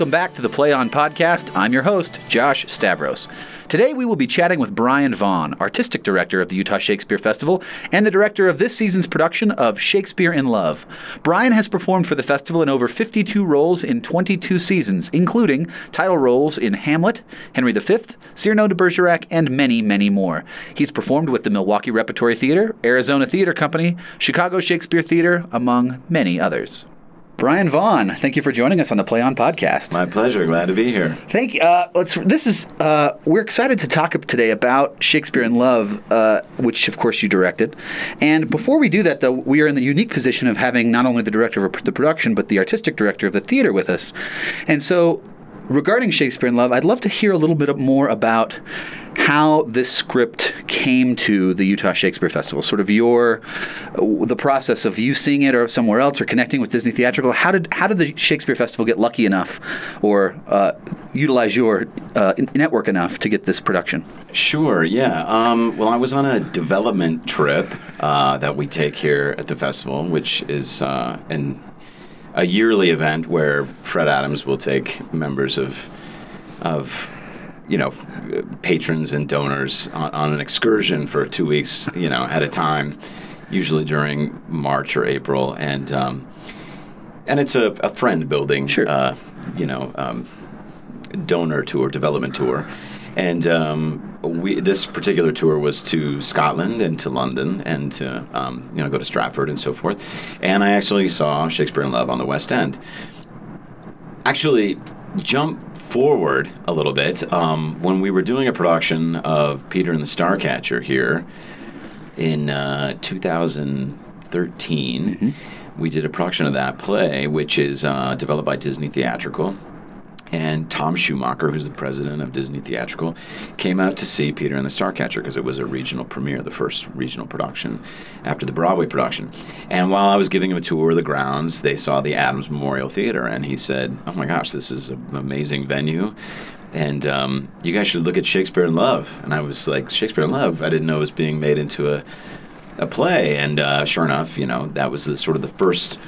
Welcome back to the Play On Podcast. I'm your host, Josh Stavros. Today we will be chatting with Brian Vaughn, Artistic Director of the Utah Shakespeare Festival and the director of this season's production of Shakespeare in Love. Brian has performed for the festival in over 52 roles in 22 seasons, including title roles in Hamlet, Henry V, Cyrano de Bergerac, and many, many more. He's performed with the Milwaukee Repertory Theater, Arizona Theater Company, Chicago Shakespeare Theater, among many others. Brian Vaughn, thank you for joining us on the Play On podcast. My pleasure. Glad to be here. Thank you. Uh, let's. This is. Uh, we're excited to talk today about Shakespeare in Love, uh, which of course you directed. And before we do that, though, we are in the unique position of having not only the director of the production but the artistic director of the theater with us. And so, regarding Shakespeare in Love, I'd love to hear a little bit more about how this script came to the Utah Shakespeare Festival. Sort of your the process of you seeing it or somewhere else or connecting with Disney Theatrical. How did how did the Shakespeare Festival get lucky enough or uh, utilize your uh, network enough to get this production? Sure. Yeah. Um, well, I was on a development trip uh, that we take here at the festival, which is uh, an a yearly event where Fred Adams will take members of of you know patrons and donors on, on, an excursion for two weeks you know at a time usually during March or April. And um, and it's a, a friend building sure. uh, you know um, donor tour development tour. And um, we this particular tour was to Scotland and to London and to um, you know go to Stratford and so forth. And I actually saw Shakespeare in Love on the West End. Actually jump forward a little bit, um, when we were doing a production of Peter and the Starcatcher here in uh, 2013, mm-hmm. we did a production of that play, which is uh, developed by Disney Theatrical and Tom Schumacher, who's the president of Disney Theatrical, came out to see Peter and the Starcatcher because it was a regional premiere, the first regional production after the Broadway production. And while I was giving him a tour of the grounds, they saw the Adams Memorial Theater, and he said, "Oh my gosh, this is an amazing venue." And um, you guys should look at Shakespeare in Love. And I was like, Shakespeare in Love? I didn't know it was being made into a, a play. And uh, sure enough, you know, that was the sort of the first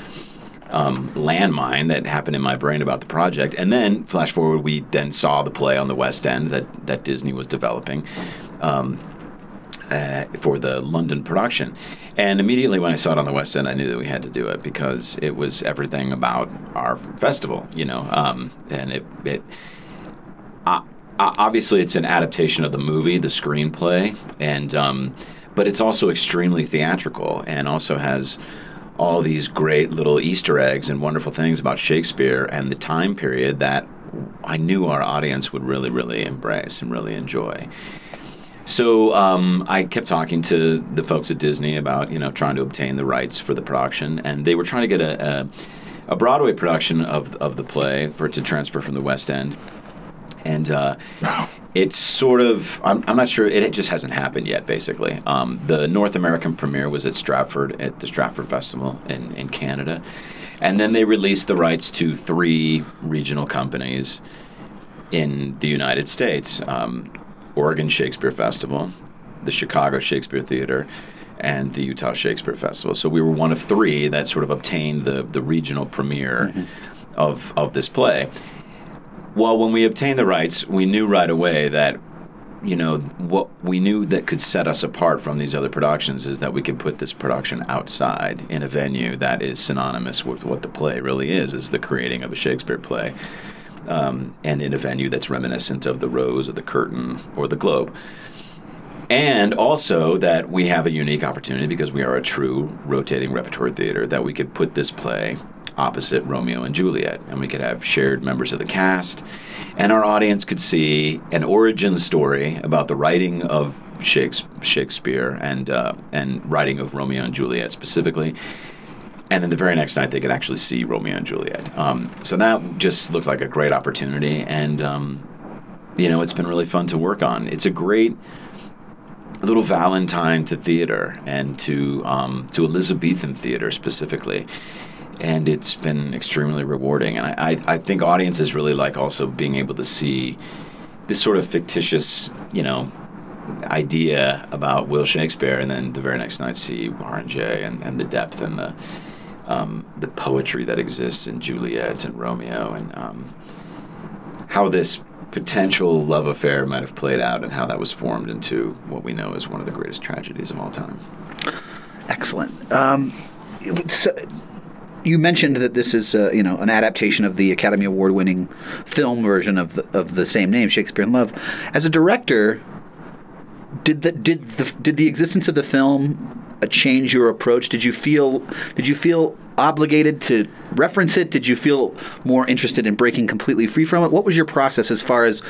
um, landmine that happened in my brain about the project. And then, flash forward, we then saw the play on the West End that, that Disney was developing um, uh, for the London production. And immediately when I saw it on the West End, I knew that we had to do it because it was everything about our festival, you know. Um, and it, it uh, obviously, it's an adaptation of the movie, the screenplay, and um, but it's also extremely theatrical and also has all these great little Easter eggs and wonderful things about Shakespeare and the time period that I knew our audience would really, really embrace and really enjoy. So um, I kept talking to the folks at Disney about you know trying to obtain the rights for the production, and they were trying to get a, a, a Broadway production of of the play for it to transfer from the West End, and uh, it's sort of I'm, I'm not sure it just hasn't happened yet basically. Um, the north american premiere was at stratford at the stratford festival in, in canada. And then they released the rights to three regional companies in the united states um, oregon shakespeare festival the chicago shakespeare theater and the utah shakespeare festival. So we were one of three that sort of obtained the, the regional premiere mm-hmm. of, of this play well, when we obtained the rights, we knew right away that you know what we knew that could set us apart from these other productions is that we could put this production outside in a venue that is synonymous with what the play really is is the creating of a shakespeare play um, and in a venue that's reminiscent of the rose or the curtain or the globe. And also that we have a unique opportunity because we are a true rotating repertory theater that we could put this play opposite Romeo and Juliet, and we could have shared members of the cast, and our audience could see an origin story about the writing of Shakespeare and uh, and writing of Romeo and Juliet specifically. And then the very next night, they could actually see Romeo and Juliet. Um, so that just looked like a great opportunity, and um, you know, it's been really fun to work on. It's a great little Valentine to theater and to um, to Elizabethan theater specifically and it's been extremely rewarding. And I, I, I, think audiences really like also being able to see this sort of fictitious, you know, idea about Will Shakespeare, and then the very next night see R&J and, and the depth and the, um, the poetry that exists in Juliet and Romeo. And um, how this potential love affair might have played out and how that was formed into what we know as one of the greatest tragedies of all time. Excellent. Um, so you mentioned that this is uh, you know an adaptation of the Academy Award winning film version of the, of the same name, Shakespeare in Love. As a director, did the did the did the existence of the film uh, change your approach? Did you feel did you feel obligated to reference it? Did you feel more interested in breaking completely free from it? What was your process as far as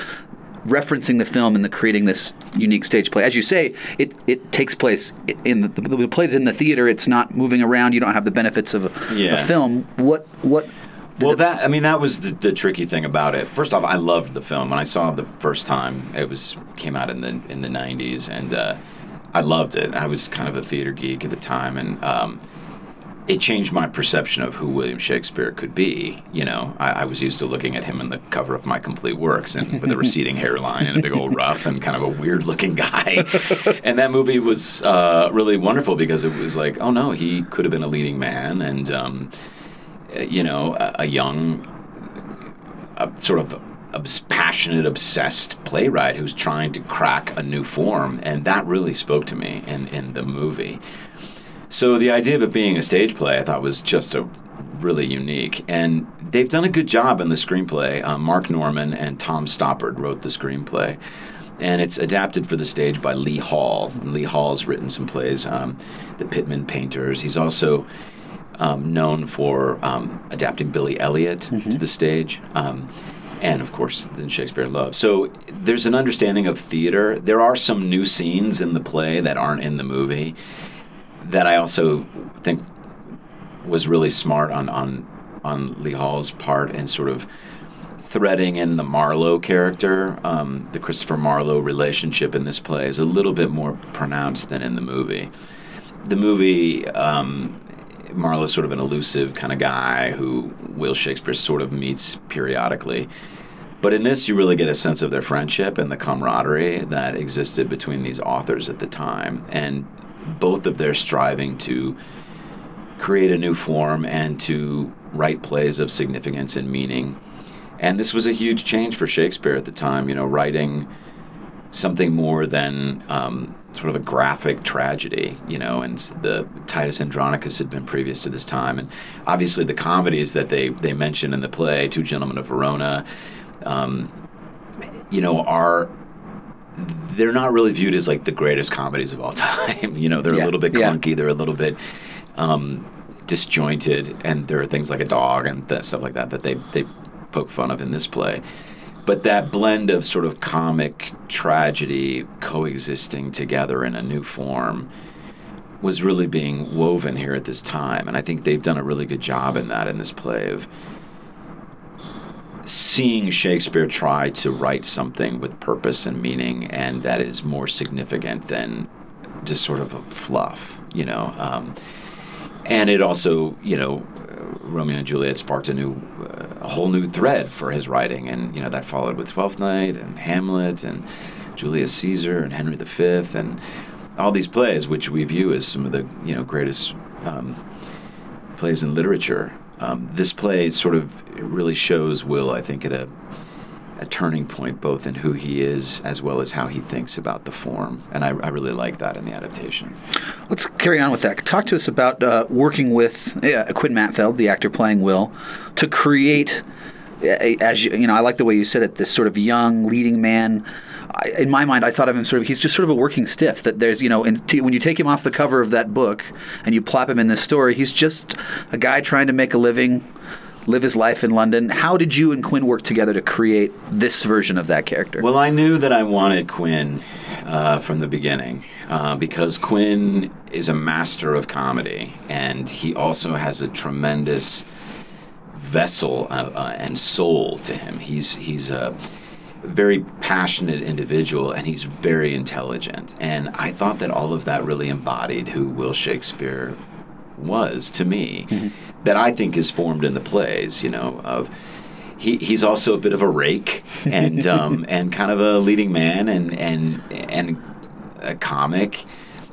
referencing the film and the creating this unique stage play. As you say, it, it takes place in the, the plays in the theater. It's not moving around. You don't have the benefits of a, Yeah. a film. What what? Well, that I mean, that was the, the tricky thing about it. First off, I loved the film when I saw it the first time. It was came out in the in the '90s, and uh, I loved it. I was kind of a theater geek at the time, and um, it changed my perception of who William Shakespeare could be. You know, I, I was used to looking at him in the cover of my complete works, and with a receding hairline and a big old ruff, and kind of a weird-looking guy. and that movie was uh, really wonderful because it was like, oh no, he could have been a leading man, and. Um, you know, a, a young, a sort of obs- passionate, obsessed playwright who's trying to crack a new form, and that really spoke to me in in the movie. So the idea of it being a stage play, I thought was just a really unique, and they've done a good job in the screenplay. Um, Marc Norman and Tom Stoppard wrote the screenplay. And it's adapted for the stage by Lee Hall. And Lee Hall's written some plays, um, The Pitmen Painters. He's also um, known for um, adapting Billy Elliot to the stage, um, and of course, then Shakespeare in Love. So there's an understanding of theater. There are some new scenes in the play that aren't in the movie that I also think was really smart on on on Lee Hall's part and sort of threading in the Marlowe character, um, the Christopher Marlowe relationship in this play is a little bit more pronounced than in the movie. The movie, um, Marlowe's sort of an elusive kind of guy who Will Shakespeare sort of meets periodically. But in this, you really get a sense of their friendship and the camaraderie that existed between these authors at the time, and both of their striving to create a new form and to write plays of significance and meaning. And this was a huge change for Shakespeare at the time, you know, writing something more than um, sort of a graphic tragedy, you know, and the Titus Andronicus had been previous to this time. And obviously the comedies that they, they mention in the play, Two Gentlemen of Verona, um, you know, are they're not really viewed as like the greatest comedies of all time. you know, they're Yeah, a little bit yeah. clunky, they're a little bit um, disjointed, and there are things like a dog and that stuff like that that they they poke fun of in this play. But that blend of sort of comic tragedy coexisting together in a new form was really being woven here at this time, and I think they've done a really good job in that in this play of seeing Shakespeare try to write something with purpose and meaning, and that is more significant than just sort of fluff, you know. Um, and it also, you know, Romeo and Juliet sparked a new, uh, a whole new thread for his writing, and you know that followed with Twelfth Night and Hamlet and Julius Caesar and Henry V and all these plays, which we view as some of the you know greatest um, plays in literature. Um, this play sort of really shows Will, I think, at a a turning point both in who he is as well as how he thinks about the form, and I, I really like that in the adaptation. Let's carry on with that. Talk to us about uh, working with uh, Quinn Mattfeld, the actor playing Will, to create. As you, you know, I like the way you said it. This sort of young leading man. In my mind, I thought of him sort of. He's just sort of a working stiff. That there's, you know, t- when you take him off the cover of that book and you plop him in this story, he's just a guy trying to make a living, live his life in London. How did you and Quinn work together to create this version of that character? Well, I knew that I wanted Quinn uh, from the beginning uh, because Quinn is a master of comedy, and he also has a tremendous vessel uh, uh, and soul to him. He's he's a very passionate individual, and he's very intelligent. And I thought that all of that really embodied who Will Shakespeare was to me. That I think is formed in the plays. You know of he, he's also a bit of a rake and um, and kind of a leading man and and and a comic,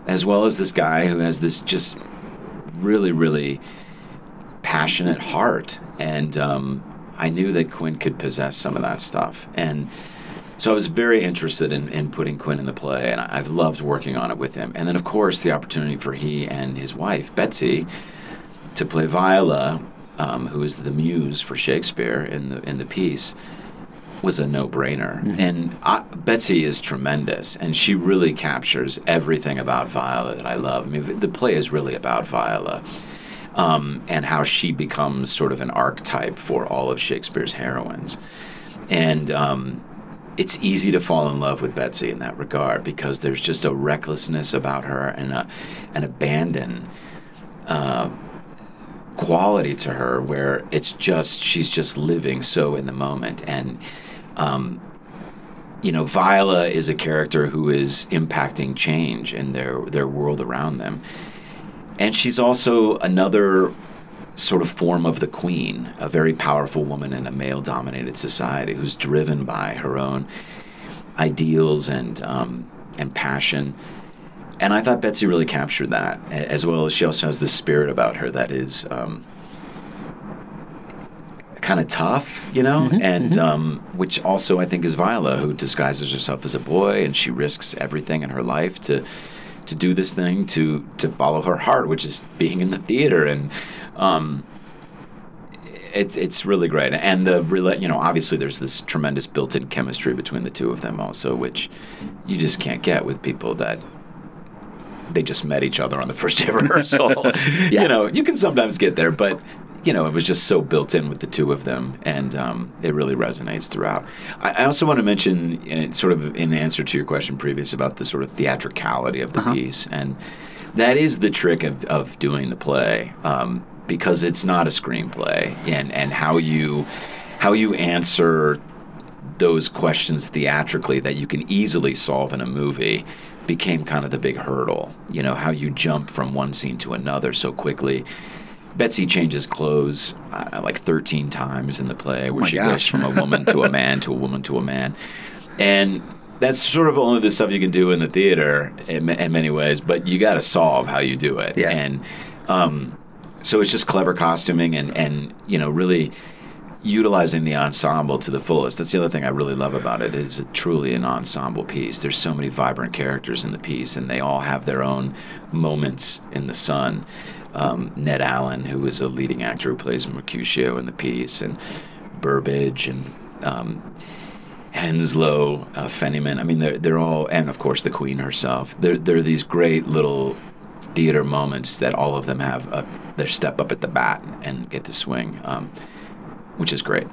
as well as this guy who has this just really really passionate heart and um, I knew that Quinn could possess some of that stuff. And so I was very interested in, in putting Quinn in the play, and I've loved working on it with him. And then, of course, the opportunity for he and his wife, Betsy, to play Viola, um, who is the muse for Shakespeare in the in the piece, was a no brainer. Mm-hmm. And I, Betsy is tremendous, and she really captures everything about Viola that I love. I mean, the play is really about Viola. Um, and how she becomes sort of an archetype for all of Shakespeare's heroines. And um, it's easy to fall in love with Betsy in that regard because there's just a recklessness about her and a, an abandon uh, quality to her where it's just she's just living so in the moment and um, you know Viola is a character who is impacting change in their their world around them and she's also another sort of form of the queen, a very powerful woman in a male dominated society who's driven by her own ideals and, um, and passion. And I thought Betsy really captured that, as well as she also has this spirit about her that is um, kind of tough, you know, mm-hmm, and mm-hmm. Um, which also I think is Viola, who disguises herself as a boy and she risks everything in her life to to do this thing to to follow her heart, which is being in the theater and um, it's it's really great, and the you know obviously there's this tremendous built-in chemistry between the two of them also, which you just can't get with people that they just met each other on the first day of rehearsal. yeah. You know, you can sometimes get there, but you know, it was just so built in with the two of them, and um, it really resonates throughout. I, I, also want to mention, uh, sort of in answer to your question previous about the sort of theatricality of the uh-huh. piece, and that is the trick of, of doing the play. Um, because it's not a screenplay and and how you how you answer those questions theatrically that you can easily solve in a movie became kind of the big hurdle. You know, how you jump from one scene to another so quickly. Betsy changes clothes uh, like 13 times in the play, where oh she gosh. goes from a woman to a man to a woman to a man. And that's sort of only the stuff you can do in the theater in, in many ways, but you got to solve how you do it. Yeah. And um, so it's just clever costuming and and you know really utilizing the ensemble to the fullest. That's the other thing I really love about it is truly an ensemble piece. There's so many vibrant characters in the piece, and they all have their own moments in the sun. Um, Ned Alleyn, who is a leading actor who plays Mercutio in the piece, and Burbage and um, Henslowe, uh. I mean, they're they're all, and of course the Queen herself. They're they're these great little theater moments that all of them have a, their step up at the bat and get to swing, um, which is great.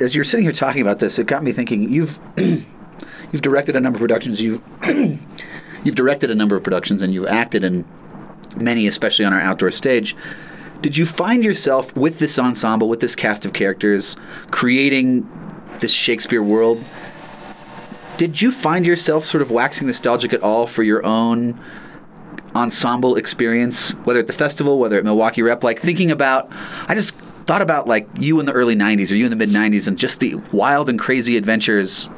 As you're sitting here talking about this, it got me thinking. You've you've directed a number of productions. You've you've directed a number of productions, and you've acted in many, especially on our outdoor stage. Did you find yourself with this ensemble, with this cast of characters, creating this Shakespeare world? Did you find yourself sort of waxing nostalgic at all for your own ensemble experience, whether at the festival, whether at Milwaukee Rep, like thinking about, I just thought about like you in the early 90s or you in the mid 90s and just the wild and crazy adventures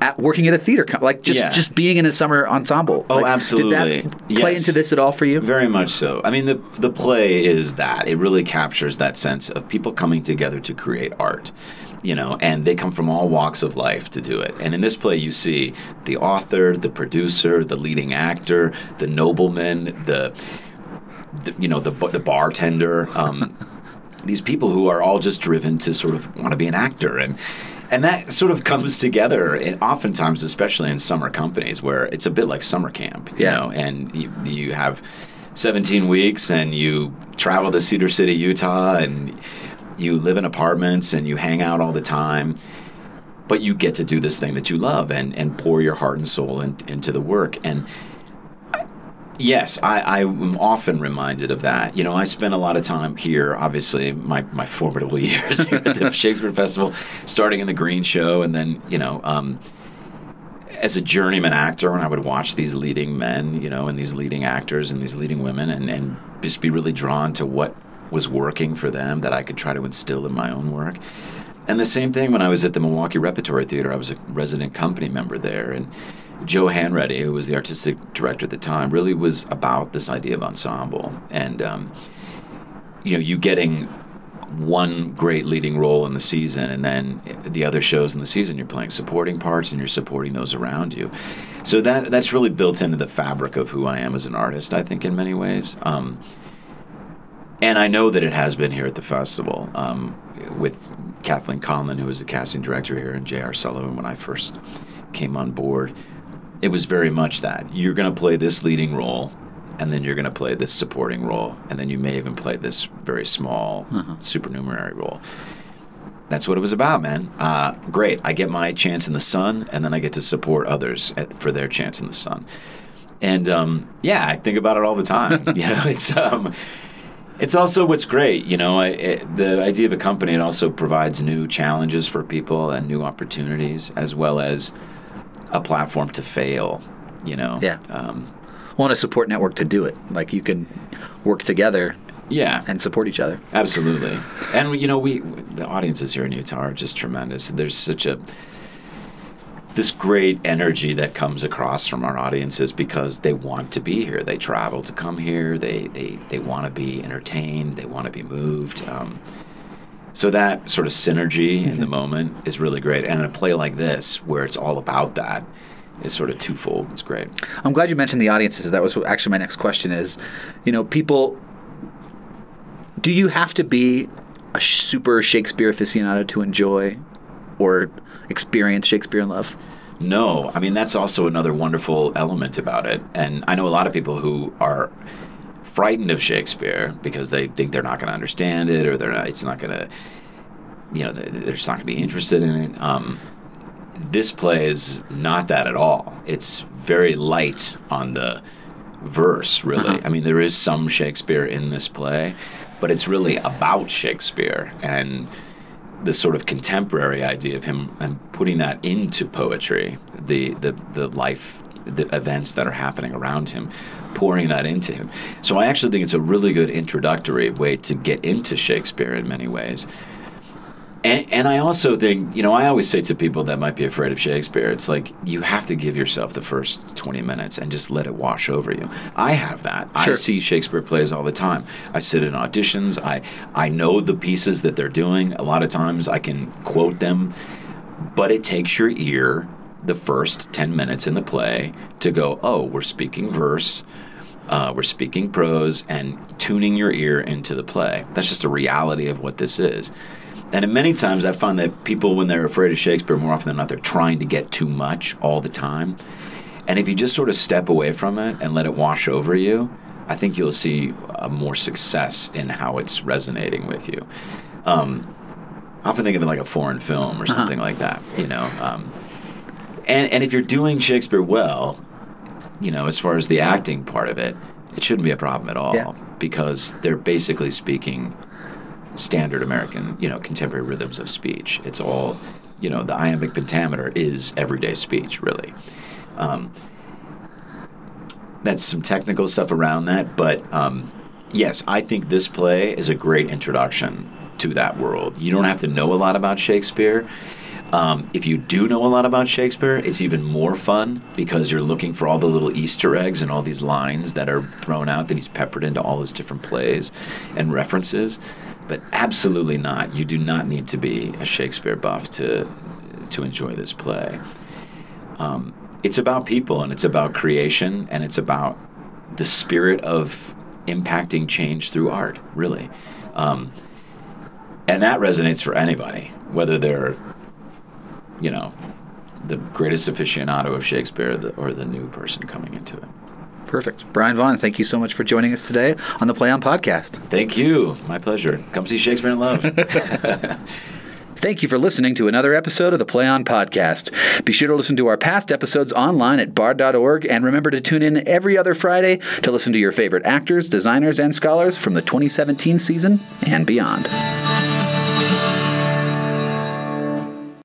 at working at a theater like just yeah. just being in a summer ensemble oh like, absolutely did that play yes. into this at all for you very much so i mean the the play is that it really captures that sense of people coming together to create art you know, and they come from all walks of life to do it. And in this play, you see the author, the producer, the leading actor, the nobleman, the, the you know, the the bartender. Um, these people who are all just driven to sort of want to be an actor and and that sort of comes together and oftentimes especially in summer companies where it's a bit like summer camp you yeah. know and you, you have 17 weeks and you travel to cedar city utah and you live in apartments and you hang out all the time, but you get to do this thing that you love and, and pour your heart and soul in, into the work. And yes, I, I am often reminded of that. You know, I spent a lot of time here, obviously, my, my formidable years here at the Shakespeare Festival, starting in the Green Show, and then, you know, um, as a journeyman actor, when I would watch these leading men, you know, and these leading actors and these leading women, and, and just be really drawn to what was working for them that I could try to instill in my own work. And the same thing when I was at the Milwaukee Repertory Theater, I was a resident company member there. And Joe Hanreddy, who was the artistic director at the time, really was about this idea of ensemble. And, um, you know, you getting one great leading role in the season, and then the other shows in the season you're playing supporting parts and you're supporting those around you. So that that's really built into the fabric of who I am as an artist. I think in many ways. Um, and I know that it has been here at the festival um, with Kathleen Conlin, who was the casting director here, and J.R. Sullivan when I first came on board. It was very much that you're going to play this leading role, and then you're going to play this supporting role, and then you may even play this very small uh-huh. supernumerary role. That's what it was about, man. Uh, great. I get my chance in the sun, and then I get to support others at, for their chance in the sun. And um, yeah, I think about it all the time. you know, it's um, it's also what's great, you know, it, the idea of a company, it also provides new challenges for people and new opportunities, as well as a platform to fail, you know. Yeah. Um, Want a support network to do it. Like you can work together yeah and support each other absolutely and you know we the audiences here in utah are just tremendous there's such a this great energy that comes across from our audiences because they want to be here. They travel to come here. They they they want to be entertained. They want to be moved. Um, so that sort of synergy in the mm-hmm. moment is really great. And in a play like this, where it's all about that, is sort of twofold. It's great. I'm glad you mentioned the audiences. That was actually my next question. Is you know people. Do you have to be a super Shakespeare aficionado to enjoy, or experience Shakespeare in Love? No, I mean that's also another wonderful element about it. And I know a lot of people who are frightened of Shakespeare because they think they're not going to understand it or they're not, it's not going to, you know, they're just not going to be interested in it. Um, this play is not that at all. It's very light on the verse, really. Uh-huh. I mean, there is some Shakespeare in this play, but it's really about Shakespeare and the sort of contemporary idea of him and putting that into poetry, the the the life, the events that are happening around him, pouring that into him. So I actually think it's a really good introductory way to get into Shakespeare in many ways. And, and I also think, you know, I always say to people that might be afraid of Shakespeare, it's like you have to give yourself the first 20 minutes and just let it wash over you. I have that. Sure. I see Shakespeare plays all the time. I sit in auditions. I, I know the pieces that they're doing. A lot of times I can quote them, but it takes your ear the first 10 minutes in the play to go, oh, we're speaking verse. Uh, we're speaking prose and tuning your ear into the play. That's just a reality of what this is. And many times I find that people, when they're afraid of Shakespeare, more often than not, they're trying to get too much all the time. And if you just sort of step away from it and let it wash over you, I think you'll see uh, more success in how it's resonating with you. Um, I often think of it like a foreign film or uh-huh. something uh-huh. like that, you know. Um, and and if you're doing Shakespeare well, you know, as far as the acting part of it, it shouldn't be a problem at all yeah. because they're basically speaking standard American, you know, contemporary rhythms of speech. It's all, you know, the iambic pentameter is everyday speech, really. Um, that's some technical stuff around that, but um, yes, I think this play is a great introduction to that world. You don't have to know a lot about Shakespeare. Um, if you do know a lot about Shakespeare, it's even more fun because you're looking for all the little Easter eggs and all these lines that are thrown out that he's peppered into all his different plays and references but absolutely not. You do not need to be a Shakespeare buff to to enjoy this play. Um, it's about people and it's about creation and it's about the spirit of impacting change through art, really. Um, and that resonates for anybody, whether they're, you know, the greatest aficionado of Shakespeare or the, or the new person coming into it. Perfect. Brian Vaughn, thank you so much for joining us today on the Play On podcast. Thank you. My pleasure. Come see Shakespeare in Love. Thank you for listening to another episode of the Play On Podcast. Be sure to listen to our past episodes online at bard.org and remember to tune in every other Friday to listen to your favorite actors, designers, and scholars from the 2017 season and beyond.